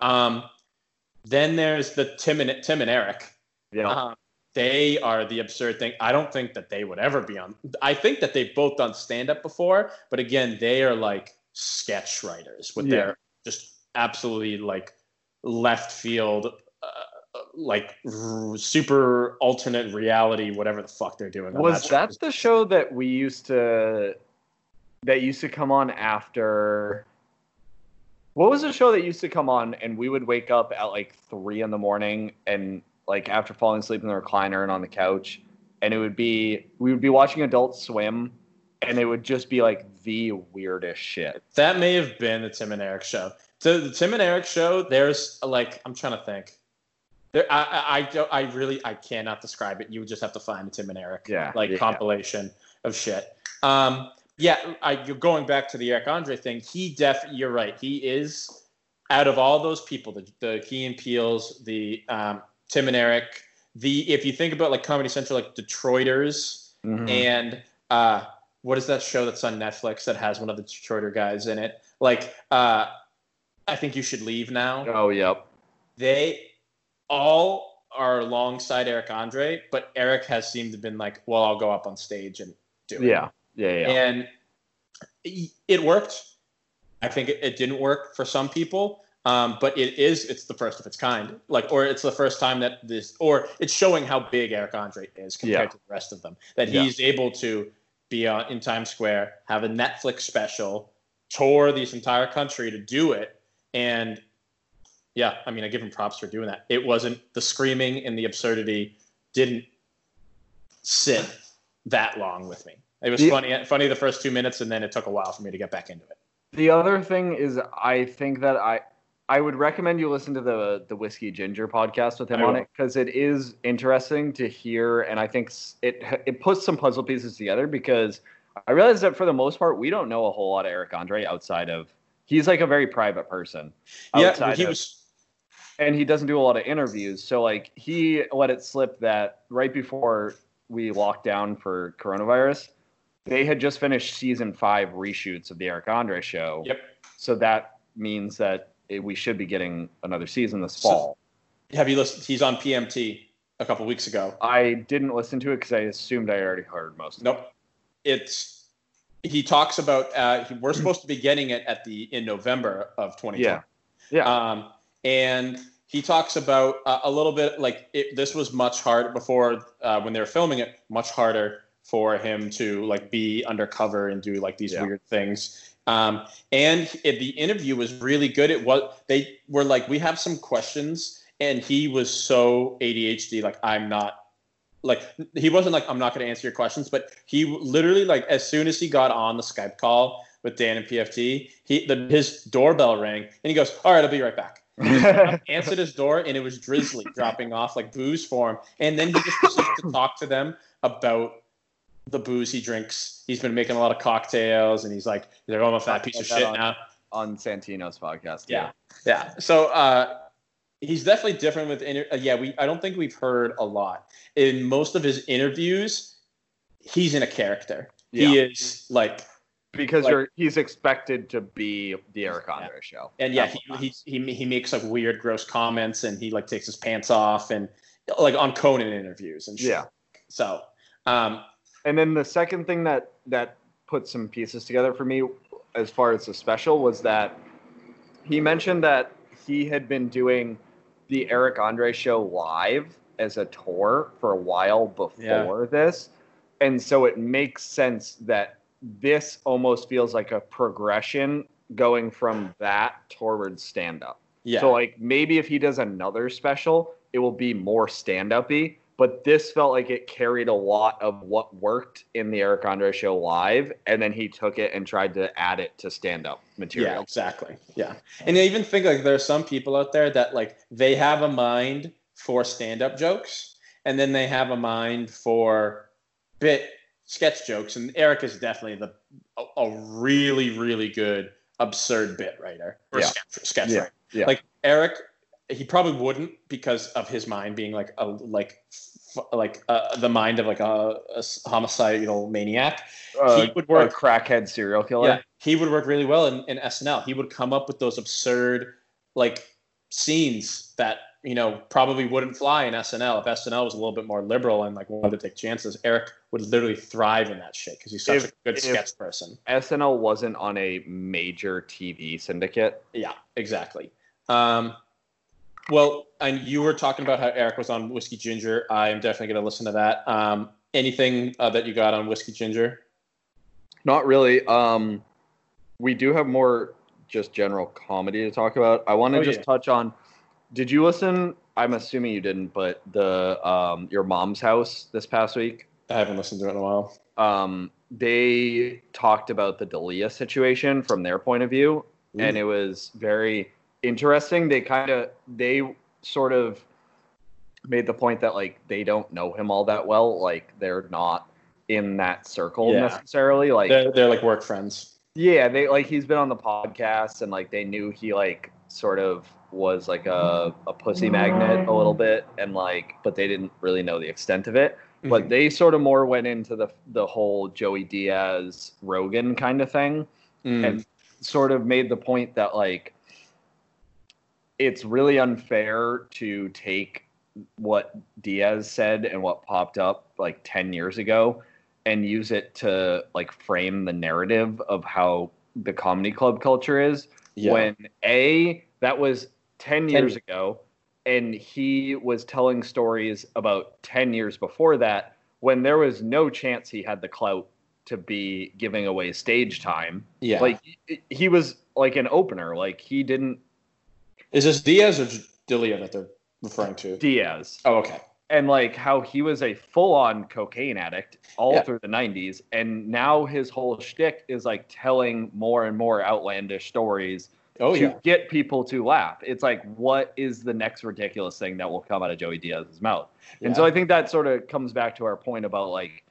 A: um, then there's the Tim and Tim and Eric.
B: Yeah.
A: Um, they are the absurd thing. I don't think that they would ever be on. I think that they've both done stand up before, but again, they are like sketch writers with
B: Yeah.
A: their just absolutely like left field, uh, like r- super alternate reality, whatever the fuck they're doing.
B: was
A: show.
B: that the show that we used to that used to come on after what was the show that used to come on and we would wake up at like three in the morning and like after falling asleep in the recliner and on the couch and it would be we would be watching adult swim and it would just be like the weirdest shit
A: That may have been the Tim and Eric show. So the Tim and Eric show, there's like I'm trying to think. There, I, I, I, don't, I really, I cannot describe it. You would just have to find a Tim and Eric,
B: Yeah,
A: like
B: yeah.
A: compilation of shit. Um, yeah, I, you're going back to the Eric Andre thing. He def, you're right. He is out of all those people, the the Key and Peeles, the um, Tim and Eric, the if you think about like Comedy Central, like Detroiters,
B: Mhm.
A: and uh, what is that show that's on Netflix that has one of the Detroiter guys in it? Like, uh, I think you should leave now.
B: oh yep
A: They all are alongside Eric Andre, but Eric has seemed to have been like, well, I'll go up on stage and do it.
B: yeah yeah yeah
A: And it- it worked. I think it, it didn't work for some people. Um, but it is, it's the first of its kind. Like, or it's the first time that this, or it's showing how big Eric Andre is compared
B: Yeah.
A: to the rest of them. That
B: Yeah.
A: he's able to be on, in Times Square, have a Netflix special, tour this entire country to do it. And yeah, I mean, I give him props for doing that. It wasn't the screaming and the absurdity didn't sit that long with me. It was funny, funny the first two minutes, and then it took a while for me to get back into it.
B: The other thing is, I think that I I would recommend you listen to the the whiskey ginger podcast with him
A: I
B: on
A: will.
B: it because it is interesting to hear, and I think it it puts some puzzle pieces together because I realize that for the most part we don't know a whole lot of Eric Andre outside of he's like a very private person.
A: Yeah, he
B: of-
A: was.
B: and he doesn't do a lot of interviews. So like he let it slip that right before we locked down for coronavirus, they had just finished season five reshoots of the Eric Andre show.
A: Yep.
B: So that means that it, we should be getting another season this
A: So-
B: fall.
A: Have you listened? He's on PMT a couple weeks ago.
B: I didn't listen to it because I assumed I already heard most. of it.
A: Nope. It's he talks about. Uh, he, we're supposed to be getting it at the in November of 2020.
B: Yeah. Yeah.
A: Um, and he talks about uh, a little bit like it, this was much harder before uh, when they were filming it, much harder for him to like be undercover and do like these
B: Yeah.
A: weird things. Um, and it, the interview was really good. It was they were like, we have some questions, and he was so ADHD. Like I'm not like he wasn't like I'm not going to answer your questions, but he literally like as soon as he got on the Skype call with Dan and PFT, he the, his doorbell rang and he goes, "All right, I'll be right back." [LAUGHS] Answered his door and it was Drizly dropping off like booze for him, and then he just proceeded to talk to them about the booze he drinks. He's been making a lot of cocktails, and he's like, "They're almost that piece of
B: That
A: shit
B: on-
A: now."
B: on Santino's podcast.
A: Yeah, yeah. So uh, he's definitely different with inter- uh, yeah. We I don't think we've heard a lot in most of his interviews. He's in a character. He is like,
B: because
A: Like-
B: you're, he's expected to be the Eric Andre show.
A: and yeah, he, he he he makes like weird, gross comments, and he like takes his pants off, and like on Conan interviews and shit.
B: Yeah.
A: So, um,
B: And then the second thing that that put some pieces together for me, as far as the special, was that he mentioned that he had been doing the Eric Andre show live as a tour for a while before this, and so it makes sense that this almost feels like a progression going from that towards stand up.
A: yeah,
B: So like maybe if he does another special, it will be more stand uppy. But this felt like it carried a lot of what worked in the Eric Andre show live, and then he took it and tried to add it to stand up
A: Yeah,
B: material.
A: exactly. Yeah. And I even think like there are some people out there that like they have a mind for stand-up jokes and then they have a mind for bit sketch jokes. And Eric is definitely the a, a really, really good absurd bit writer or
B: Yeah.
A: sketch, sketch
B: Yeah,
A: writer.
B: yeah.
A: Like Eric, he probably wouldn't because of his mind being like a like like uh, the mind of like a, a homicidal maniac.
B: Uh,
A: He would work-
B: a crackhead serial killer.
A: Yeah, he would work really well in, in SNL. He would come up with those absurd like scenes that you know probably wouldn't fly in SNL if SNL was a little bit more liberal and like wanted to take chances. Eric would literally thrive in that shit because he's such
B: If-
A: a good sketch person.
B: SNL wasn't on a major TV syndicate.
A: Yeah, exactly. Um, well, and you were talking about how Eric was on Whiskey Ginger. I am definitely going to listen to that. Um, anything uh, that you got on Whiskey Ginger?
B: Not really. Um, we do have more just general comedy to talk about. I want to
A: Oh,
B: just
A: yeah.
B: touch on. Did you listen? I'm assuming you didn't, but the um, your mom's house this past week.
A: I haven't listened to it in a while.
B: Um, they talked about the D'Elia situation from their point of view, and it was very interesting. They kind of they sort of made the point that like they don't know him all that well. Like they're not in that circle
A: Yeah.
B: necessarily. Like
A: They're, they're like work friends.
B: yeah, they like he's been on the podcast and like they knew he like sort of was like a, a pussy magnet a little bit and like but they didn't really know the extent of it. But they sort of more went into the the whole Joey Diaz Rogan kind of thing
A: Mm.
B: and sort of made the point that like it's really unfair to take what Diaz said and what popped up like 10 years ago and use it to like frame the narrative of how the comedy club culture is
A: Yeah.
B: when a that was 10 years
A: Ten-
B: ago and he was telling stories about 10 years before that when there was no chance he had the clout to be giving away stage time
A: yeah.
B: like he was like an opener like he didn't
A: Is this Diaz or D'Elia that they're referring to?
B: diaz
A: oh, okay.
B: and like how he was a full-on cocaine addict all
A: Yeah.
B: through the 90s and now his whole shtick is like telling more and more outlandish stories
A: Oh,
B: to
A: yeah.
B: get people to laugh. It's like, what is the next ridiculous thing that will come out of Joey Diaz's mouth? And so I think that sort of comes back to our point about like,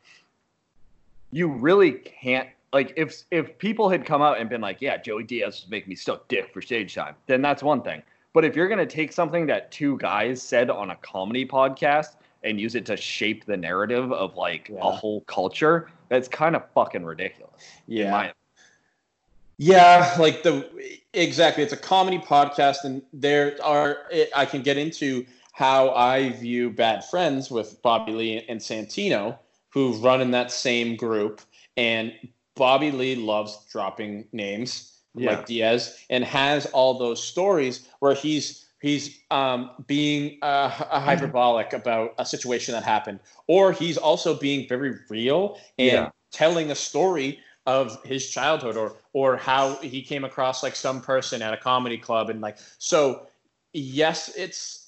B: you really can't like if if people had come out and been like, yeah, Joey Diaz was making me suck dick for stage time, then that's one thing. But if you're gonna take something that two guys said on a comedy podcast and use it to shape the narrative of like a whole culture, that's kind of fucking ridiculous.
A: Yeah. Yeah, like the exactly. It's a comedy podcast, and there are. I can get into how I view Bad Friends with Bobby Lee and Santino, who run in that same group, and Bobby Lee loves dropping names
B: Yeah.
A: like Diaz, and has all those stories where he's he's um, being uh, a hyperbolic about a situation that happened, or he's also being very real and
B: Yeah.
A: telling a story of his childhood or or how he came across like some person at a comedy club and like so yes it's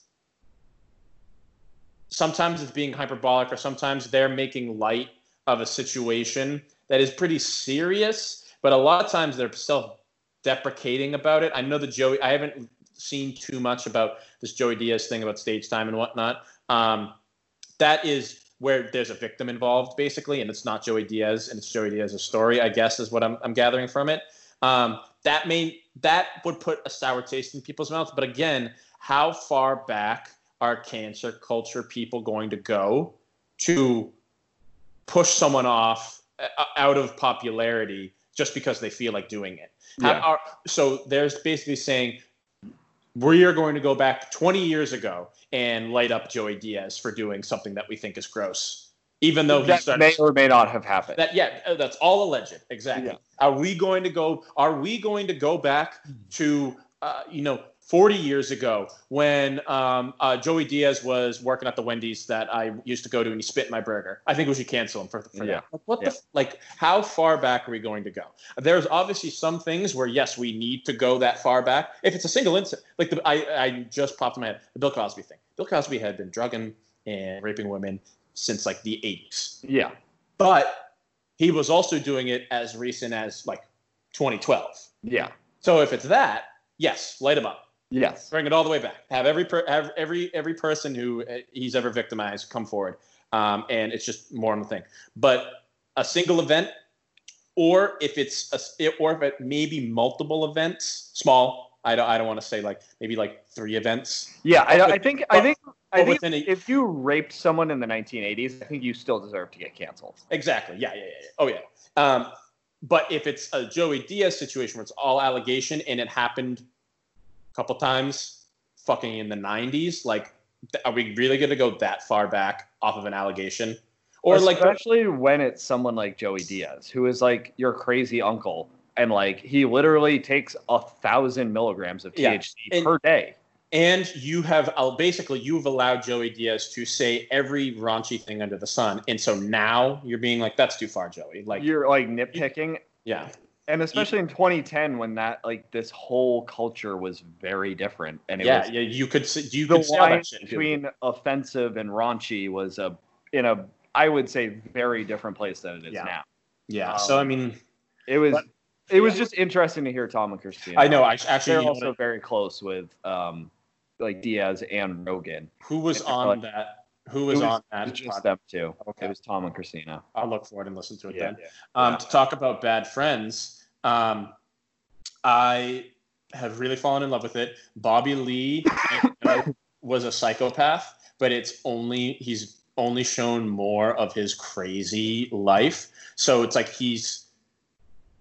A: sometimes it's being hyperbolic or sometimes they're making light of a situation that is pretty serious but a lot of times they're self deprecating about it i know the joey i haven't seen too much about this joey diaz thing about stage time and whatnot um, that is where there's a victim involved, basically, and it's not Joey Diaz and it's Joey Diaz's story. I guess is what I'm, I'm gathering from it. Um, that may that would put a sour taste in people's mouths. But again, how far back are cancer culture people going to go to push someone off uh, out of popularity just because they feel like doing it? How- are- so there's basically saying we are going to go back 20 years ago and light up Joey Diaz for doing something that we think is gross, even though he
B: that
A: started.
B: may or may not have happened.
A: That yeah, uh, that's all alleged. Exactly.
B: Yeah.
A: Are we going to go? Are we going to go back to uh, you know 40 years ago when um, uh, Joey Diaz was working at the Wendy's that I used to go to and he spit in my burger? I think we should cancel him for, for
B: Yeah.
A: that. Like, what
B: Yeah.
A: the like? How far back are we going to go? There's obviously some things where yes, we need to go that far back. If it's a single incident, like the, I I just popped in my head the Bill Cosby thing. Bill Cosby had been drugging and raping women since like the 80s
B: yeah.
A: but he was also doing it as recent as like 2012.
B: Yeah.
A: So if it's that, yes, light him up,
B: Yes.
A: bring it all the way back. Have every per, have every every person who uh, he's ever victimized come forward, um, and it's just more on the thing. But a single event, or if it's a, or if it maybe multiple events, small. I don't I don't want to say like maybe like three events.
B: Yeah. I, I think. I think. I think
A: a-
B: if you raped someone in the 1980s, I think you still deserve to get canceled.
A: Exactly. Yeah, yeah, yeah. yeah. Oh, yeah. Um, but if it's a Joey Diaz situation where it's all allegation and it happened a couple times, fucking in the '90s, like, are we really going to go that far back off of an allegation? Or like,
B: especially when it's someone like Joey Diaz, who is like your crazy uncle, and like he literally takes a thousand milligrams of
A: Yeah,
B: THC
A: and-
B: per day.
A: and you have uh, basically you've allowed Joey Diaz to say every raunchy thing under the sun, and so now you're being like, that's too far, Joey. Like,
B: You're like nitpicking,
A: yeah,
B: and especially in 2010 when that like this whole culture was very different, and it
A: yeah,
B: was
A: yeah. You could see you
B: the
A: could
B: line between offensive and raunchy was a in a I would say very different place than it is
A: Yeah.
B: now.
A: yeah.
B: um,
A: so I mean,
B: It was
A: But-
B: it was just interesting to hear Tom and Christina.
A: I know. I actually,
B: they're also very close with um like Diaz and Rogan.
A: who was on
B: like-
A: that? Who was,
B: was-
A: on that?
B: just them two.
A: Okay.
B: It was Tom and Christina.
A: I'll look forward and listen to it
B: Yeah.
A: then. Um,
B: Yeah.
A: To talk about bad friends, um, I have really fallen in love with it. Bobby Lee [LAUGHS] was a psychopath, but it's only he's only shown more of his crazy life. So it's like he's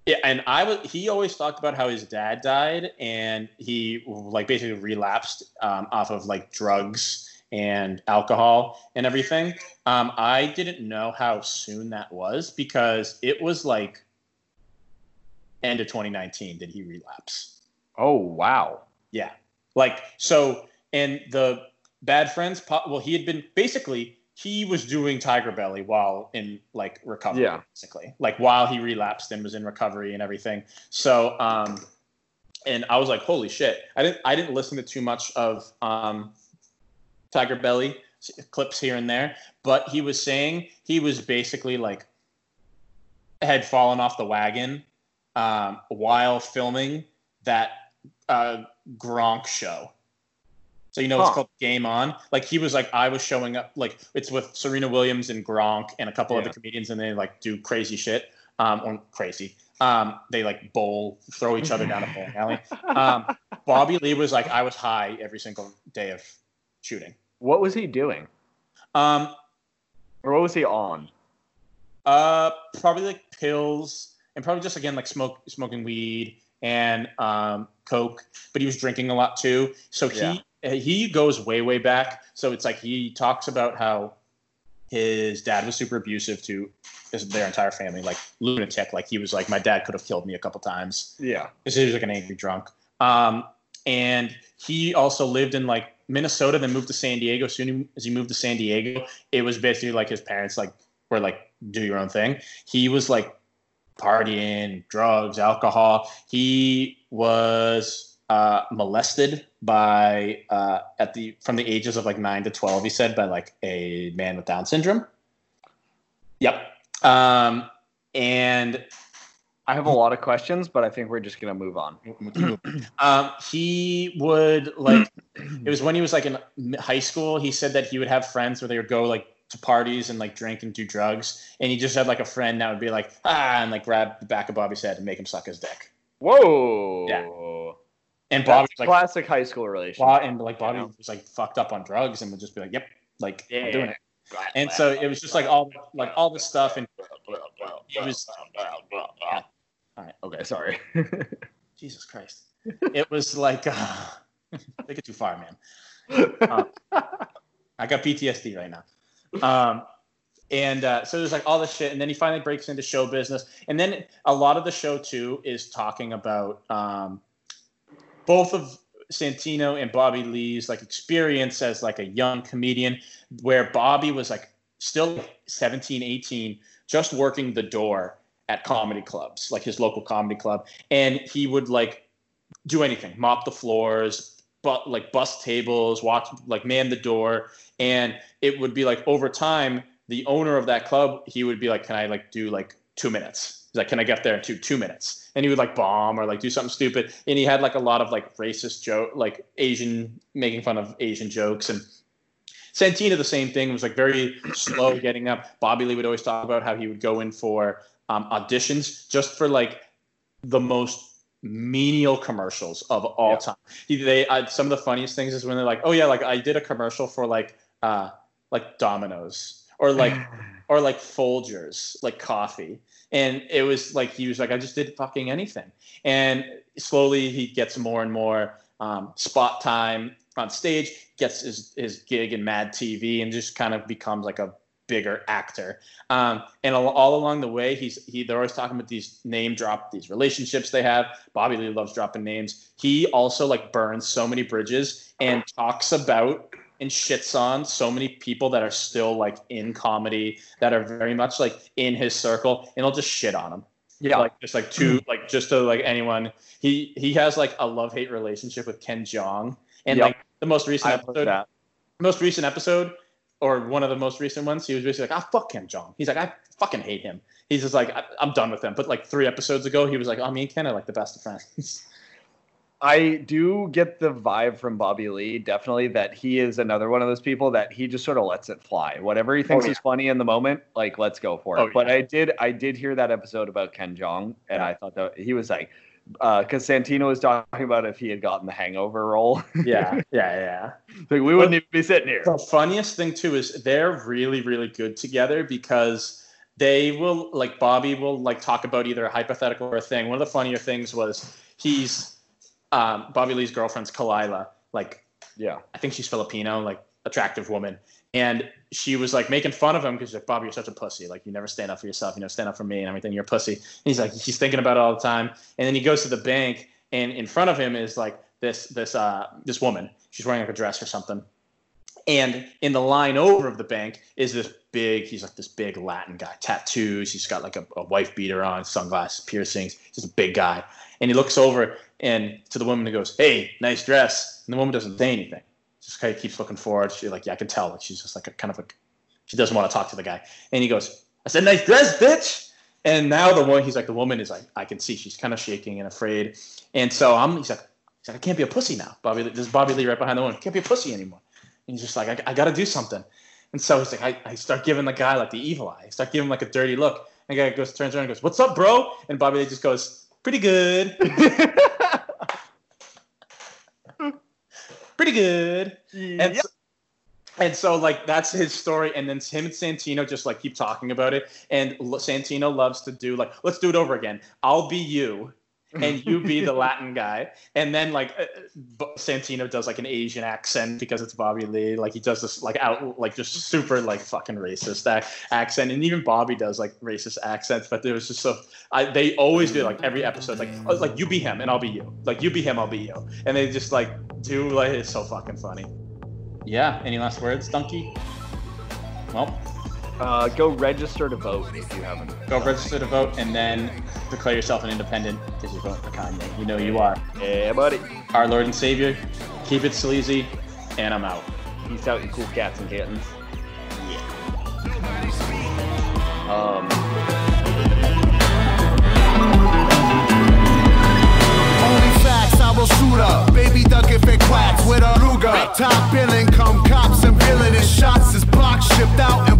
A: yeah, and I was he always talked about how his dad died and he like basically relapsed um, off of like drugs and alcohol and everything. Um, I didn't know how soon that was because it was like end of 2019 did he relapse.
B: Oh wow.
A: Yeah. Like so and the bad friends well he had been basically he was doing Tiger Belly while in like recovery
B: Yeah.
A: basically. Like while he relapsed and was in recovery and everything. So um and I was like holy shit. I didn't I didn't listen to too much of um Tiger Belly clips here and there, but he was saying he was basically like had fallen off the wagon um, while filming that uh, Gronk show. So you know it's called Game On. Like he was like I was showing up like it's with Serena Williams and Gronk and a couple
B: Yeah.
A: other comedians and they like do crazy shit. Um, or crazy. Um, they like bowl, throw each other down a bowling alley. [LAUGHS] Um, Bobby Lee was like I was high every single day of shooting.
B: What was he doing?
A: Um,
B: Or what was he on?
A: Uh, probably like pills and probably just again like smoke smoking weed and um, coke. But he was drinking a lot too. So he uh, he goes way way back. So it's like he talks about how his dad was super abusive to his, their entire family, like lunatic. Like he was like my dad could have killed me a couple times
B: Yeah.
A: because he was like an angry drunk. Um, and he also lived in like Minnesota, then moved to San Diego. Soon as he moved to San Diego, it was basically like his parents like were like, do your own thing. He was like partying, drugs, alcohol. He was uh, molested by uh, at the from the ages of like nine to twelve. He said by like a man with Down syndrome. Yep. Um, and
B: I have a lot of questions, but I think we're just gonna move on. [CLEARS THROAT]
A: um, he would like [CLEARS THROAT] it was when he was like in high school he said that he would have friends where they would go like to parties and like drink and do drugs, and he just had like a friend that would be like ah and like grab the back of Bobby's head and make him suck his dick.
B: Whoa.
A: Yeah. And Bobby
B: That's
A: was like,
B: classic high school relationship.
A: And like Bobby
B: you know?
A: was like fucked up on drugs and would just be like, yep, like I'm
B: Yeah.
A: doing it. And so it was just like all like all this stuff, and it was
B: All right. Okay. Sorry. [LAUGHS]
A: Jesus Christ. [LAUGHS] It was like uh, [LAUGHS] take it too far, man. Um, I got PTSD right now. Um, and uh, so there's like all this shit, and then he finally breaks into show business, and then a lot of the show too is talking about um, both of Santino and Bobby Lee's like experience as like a young comedian, where Bobby was like still 17, 18, just working the door at comedy clubs, like his local comedy club, and he would like do anything, mop the floors, but like bust tables, watch like man the door, and it would be like over time, the owner of that club, he would be like, "Can I like do like two minutes?" He's like, "Can I get there in two two minutes?" And he would like bomb or like do something stupid, and he had like a lot of like racist joke, like Asian making fun of Asian jokes and. Santino, the same thing, was like very slow getting up. Bobby Lee would always talk about how he would go in for um, auditions just for like the most menial commercials of all
B: Yeah.
A: time. He, they some of the funniest things is when they're like, "Oh yeah, like I did a commercial for like uh like Domino's or like [SIGHS] or like Folgers, like coffee." And it was like he was like, "I just did fucking anything." And slowly he gets more and more um, spot time on stage, gets his his gig in Mad TV, and just kind of becomes like a bigger actor. Um, and all, all along the way, he's he they're always talking about these name drop these relationships they have. Bobby Lee loves dropping names. He also like burns so many bridges and talks about and shits on so many people that are still like in comedy that are very much like in his circle, and he'll just shit on them.
B: yeah.
A: Like just like two [CLEARS THROAT] like just to like anyone. He he has like a love hate relationship with Ken Jeong, and
B: Yep.
A: like the most recent
B: I've
A: episode most recent episode or one of the most recent ones, he was basically like, "Ah, fuck Ken Jeong." He's like, "I fucking hate him." He's just like, I- "I'm done with him." But like three episodes ago, he was like, "Oh, me and Ken are like the best of friends." [LAUGHS]
B: I do get the vibe from Bobby Lee, definitely, that he is another one of those people that he just sort of lets it fly. Whatever he thinks
A: Oh, yeah.
B: is funny in the moment, like let's go for it.
A: Oh,
B: But. I did, I did hear that episode about Ken Jeong, and
A: Yeah.
B: I thought that he was like, because Santino was talking about if he had gotten the Hangover role, [LAUGHS]
A: yeah, yeah, yeah. [LAUGHS]
B: like we wouldn't even be sitting here.
A: The funniest thing too is they're really, really good together because they will like Bobby will like talk about either a hypothetical or a thing. One of the funnier things was he's um, Bobby Lee's girlfriend's Khalyla, like
B: Yeah,
A: I think she's Filipino, like attractive woman. And she was like making fun of him because like Bobby, you're such a pussy. Like you never stand up for yourself. You know, stand up for me and everything. You're a pussy. And he's like, he's thinking about it all the time. And then he goes to the bank, and in front of him is like this this uh this woman. She's wearing like a dress or something. And in the line over of the bank is this big, he's like this big Latin guy, tattoos. He's got like a, a wife beater on, sunglasses, piercings. Just a big guy. And he looks over and to the woman and goes, Hey, nice dress. And the woman doesn't say anything. Just kind of keeps looking forward. She's like, Yeah, I can tell. Like she's just like a kind of a she doesn't want to talk to the guy. And he goes, I said, Nice dress, bitch. And now the one he's like, the woman is like, I can see she's kind of shaking and afraid. And so I'm he's like, he's like, I can't be a pussy now. Bobby there's Bobby Lee right behind the woman. Can't be a pussy anymore. And he's just like, I, I got to do something. And so he's like, I, I start giving the guy like the evil eye. I start giving him like a dirty look. And the guy goes, turns around and goes, What's up, bro? And Bobby Lee just goes, Pretty good. [LAUGHS] Pretty good. And,
B: Yep.
A: so, and so like that's his story. And then him and Santino just like keep talking about it. And L- Santino loves to do like, let's do it over again. I'll be you. And you be the [LAUGHS] Latin guy. And then like uh, uh, Santino does like an Asian accent because it's Bobby Lee. Like he does this like out like just super like fucking racist ac- accent. And even Bobby does like racist accents. But there was just so I, they always do like every episode like oh, like you be him and I'll be you. Like you be him, I'll be you. And they just like do like it's so fucking funny. Yeah. Any last words, Donkey? Well,
B: Uh, go register to vote if you haven't.
A: go register to vote and then declare yourself an independent because you're voting for Kanye. You know you are.
B: Yeah, buddy.
A: our Lord and Savior. Keep it sleazy, and I'm out.
B: Peace out, you cool cats and kittens. Yeah. Um,
C: Only facts, I will shoot up. Baby duck if it quacks with a Ruger. Top billing, come cops and villainous shots. This box shipped out and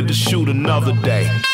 D: To shoot another day.